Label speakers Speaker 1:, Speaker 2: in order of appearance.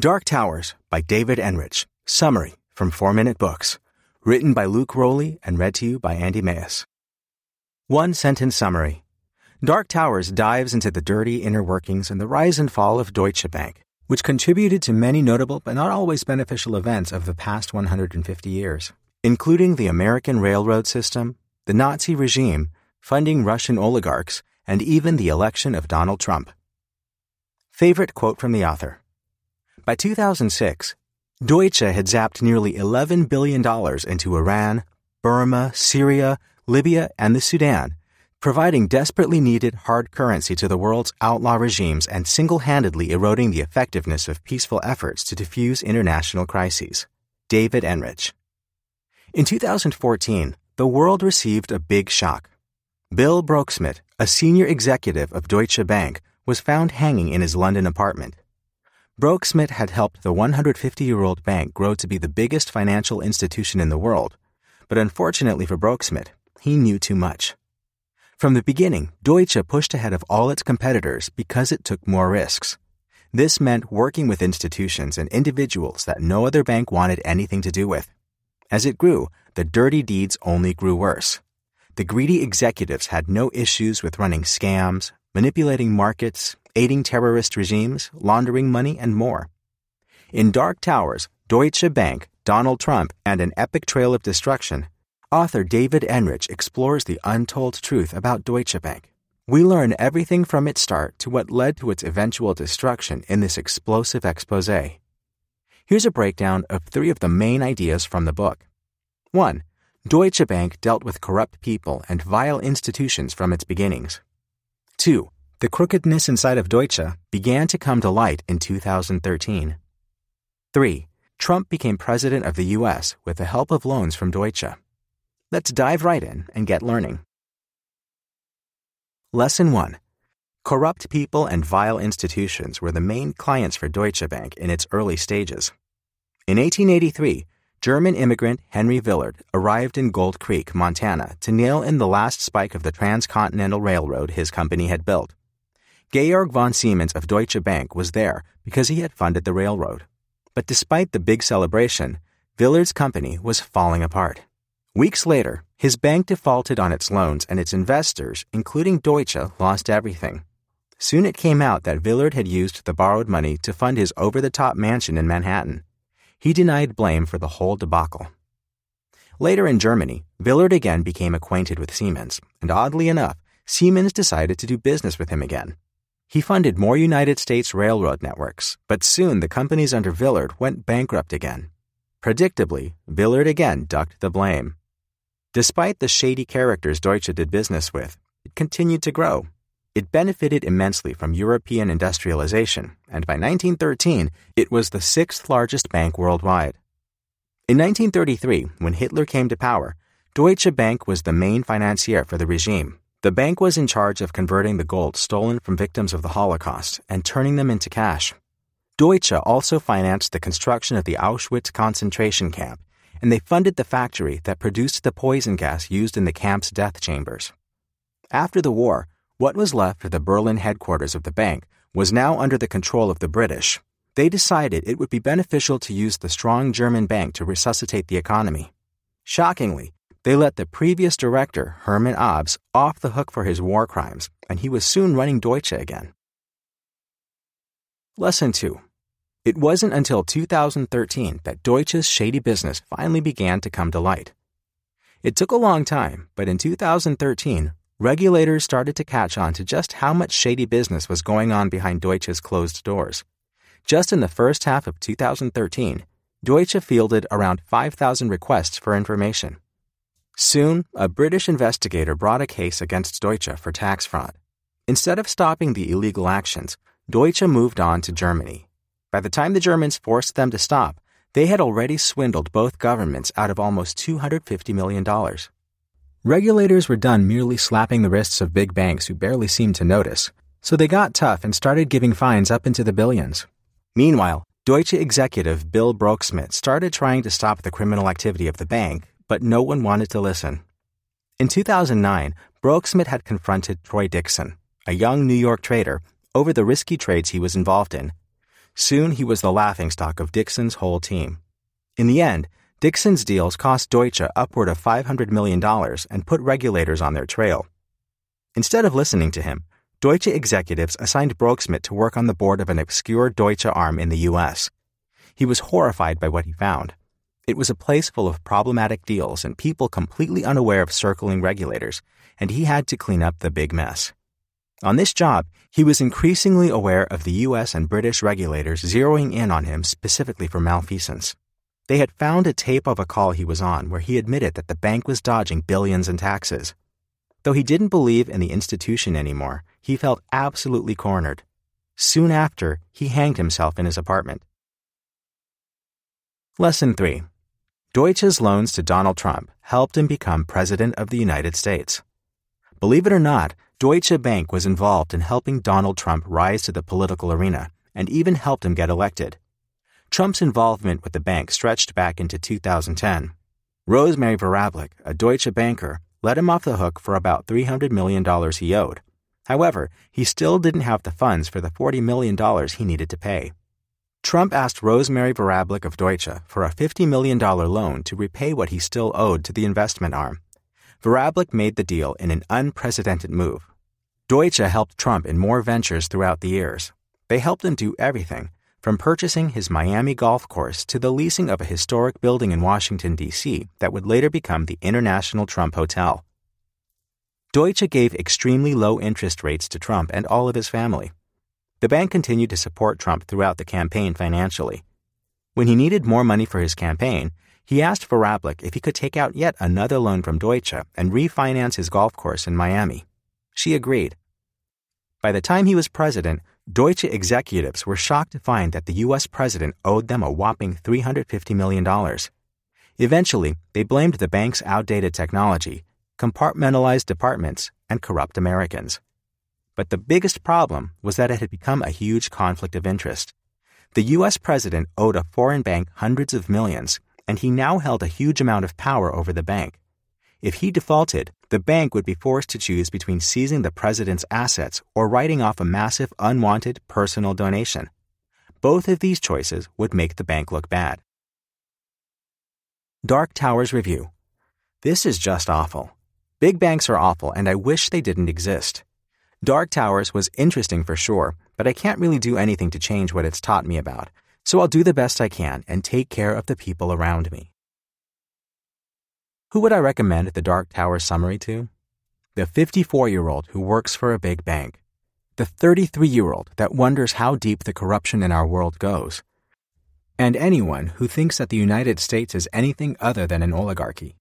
Speaker 1: Dark Towers by David Enrich. Summary from 4 Minute Books. Written by Luke Rowley and read to you by Andy Mayes. One sentence summary. Dark Towers dives into the dirty inner workings and the rise and fall of Deutsche Bank, which contributed to many notable but not always beneficial events of the past 150 years, including the American railroad system, the Nazi regime, funding Russian oligarchs, and even the election of Donald Trump. Favorite quote from the author. By 2006, Deutsche had zapped nearly $11 billion into Iran, Burma, Syria, Libya, and the Sudan, providing desperately needed hard currency to the world's outlaw regimes and single handedly eroding the effectiveness of peaceful efforts to defuse international crises. David Enrich. In 2014, the world received a big shock. Bill Broeksmit, a senior executive of Deutsche Bank, was found hanging in his London apartment. Broeksmit had helped the 150 year old bank grow to be the biggest financial institution in the world, but unfortunately for Broeksmit, he knew too much. From the beginning, Deutsche pushed ahead of all its competitors because it took more risks. This meant working with institutions and individuals that no other bank wanted anything to do with. As it grew, the dirty deeds only grew worse. The greedy executives had no issues with running scams, manipulating markets, aiding terrorist regimes, laundering money, and more. In Dark Towers, Deutsche Bank, Donald Trump, and an epic trail of destruction, author David Enrich explores the untold truth about Deutsche Bank. We learn everything from its start to what led to its eventual destruction in this explosive expose. Here's a breakdown of three of the main ideas from the book. 1. Deutsche Bank dealt with corrupt people and vile institutions from its beginnings. 2. The crookedness inside of Deutsche began to come to light in 2013. 3. Trump became president of the U.S. with the help of loans from Deutsche. Let's dive right in and get learning. Lesson 1. Corrupt people and vile institutions were the main clients for Deutsche Bank in its early stages. In 1883, German immigrant Henry Villard arrived in Gold Creek, Montana, to nail in the last spike of the transcontinental railroad his company had built. Georg von Siemens of Deutsche Bank was there because he had funded the railroad. But despite the big celebration, Villard's company was falling apart. Weeks later, his bank defaulted on its loans and its investors, including Deutsche, lost everything. Soon it came out that Villard had used the borrowed money to fund his over the top mansion in Manhattan. He denied blame for the whole debacle. Later in Germany, Villard again became acquainted with Siemens, and oddly enough, Siemens decided to do business with him again. He funded more United States railroad networks, but soon the companies under Villard went bankrupt again. Predictably, Villard again ducked the blame. Despite the shady characters Deutsche did business with, it continued to grow. It benefited immensely from European industrialization, and by 1913, it was the sixth largest bank worldwide. In 1933, when Hitler came to power, Deutsche Bank was the main financier for the regime, the bank was in charge of converting the gold stolen from victims of the Holocaust and turning them into cash. Deutsche also financed the construction of the Auschwitz concentration camp, and they funded the factory that produced the poison gas used in the camp's death chambers. After the war, what was left of the Berlin headquarters of the bank was now under the control of the British. They decided it would be beneficial to use the strong German bank to resuscitate the economy. Shockingly, they let the previous director, Hermann Abs, off the hook for his war crimes, and he was soon running Deutsche again. Lesson 2. It wasn't until 2013 that Deutsche's shady business finally began to come to light. It took a long time, but in 2013, regulators started to catch on to just how much shady business was going on behind Deutsche's closed doors. Just in the first half of 2013, Deutsche fielded around 5,000 requests for information. Soon, a British investigator brought a case against Deutsche for tax fraud. Instead of stopping the illegal actions, Deutsche moved on to Germany. By the time the Germans forced them to stop, they had already swindled both governments out of almost $250 million. Regulators were done merely slapping the wrists of big banks who barely seemed to notice, so they got tough and started giving fines up into the billions. Meanwhile, Deutsche executive Bill Broeksmit started trying to stop the criminal activity of the bank but no one wanted to listen. In 2009, Broeksmit had confronted Troy Dixon, a young New York trader, over the risky trades he was involved in. Soon he was the laughingstock of Dixon's whole team. In the end, Dixon's deals cost Deutsche upward of $500 million and put regulators on their trail. Instead of listening to him, Deutsche executives assigned Broeksmit to work on the board of an obscure Deutsche arm in the U.S. He was horrified by what he found. It was a place full of problematic deals and people completely unaware of circling regulators, and he had to clean up the big mess. On this job, he was increasingly aware of the US and British regulators zeroing in on him specifically for malfeasance. They had found a tape of a call he was on where he admitted that the bank was dodging billions in taxes. Though he didn't believe in the institution anymore, he felt absolutely cornered. Soon after, he hanged himself in his apartment. Lesson 3 Deutsche's loans to Donald Trump helped him become President of the United States. Believe it or not, Deutsche Bank was involved in helping Donald Trump rise to the political arena and even helped him get elected. Trump's involvement with the bank stretched back into 2010. Rosemary Vrablic, a Deutsche banker, let him off the hook for about $300 million he owed. However, he still didn't have the funds for the $40 million he needed to pay. Trump asked Rosemary Vrablic of Deutsche for a $50 million loan to repay what he still owed to the investment arm. Vrablic made the deal in an unprecedented move. Deutsche helped Trump in more ventures throughout the years. They helped him do everything, from purchasing his Miami golf course to the leasing of a historic building in Washington, D.C. that would later become the International Trump Hotel. Deutsche gave extremely low interest rates to Trump and all of his family. The bank continued to support Trump throughout the campaign financially. When he needed more money for his campaign, he asked Vrablic if he could take out yet another loan from Deutsche and refinance his golf course in Miami. She agreed. By the time he was president, Deutsche executives were shocked to find that the U.S. president owed them a whopping $350 million. Eventually, they blamed the bank's outdated technology, compartmentalized departments, and corrupt Americans. But the biggest problem was that it had become a huge conflict of interest. The U.S. president owed a foreign bank hundreds of millions, and he now held a huge amount of power over the bank. If he defaulted, the bank would be forced to choose between seizing the president's assets or writing off a massive unwanted personal donation. Both of these choices would make the bank look bad. Dark Towers Review This is just awful. Big banks are awful, and I wish they didn't exist. Dark Towers was interesting for sure, but I can't really do anything to change what it's taught me about, so I'll do the best I can and take care of the people around me. Who would I recommend the Dark Tower summary to? The 54 year old who works for a big bank. The 33 year old that wonders how deep the corruption in our world goes. And anyone who thinks that the United States is anything other than an oligarchy.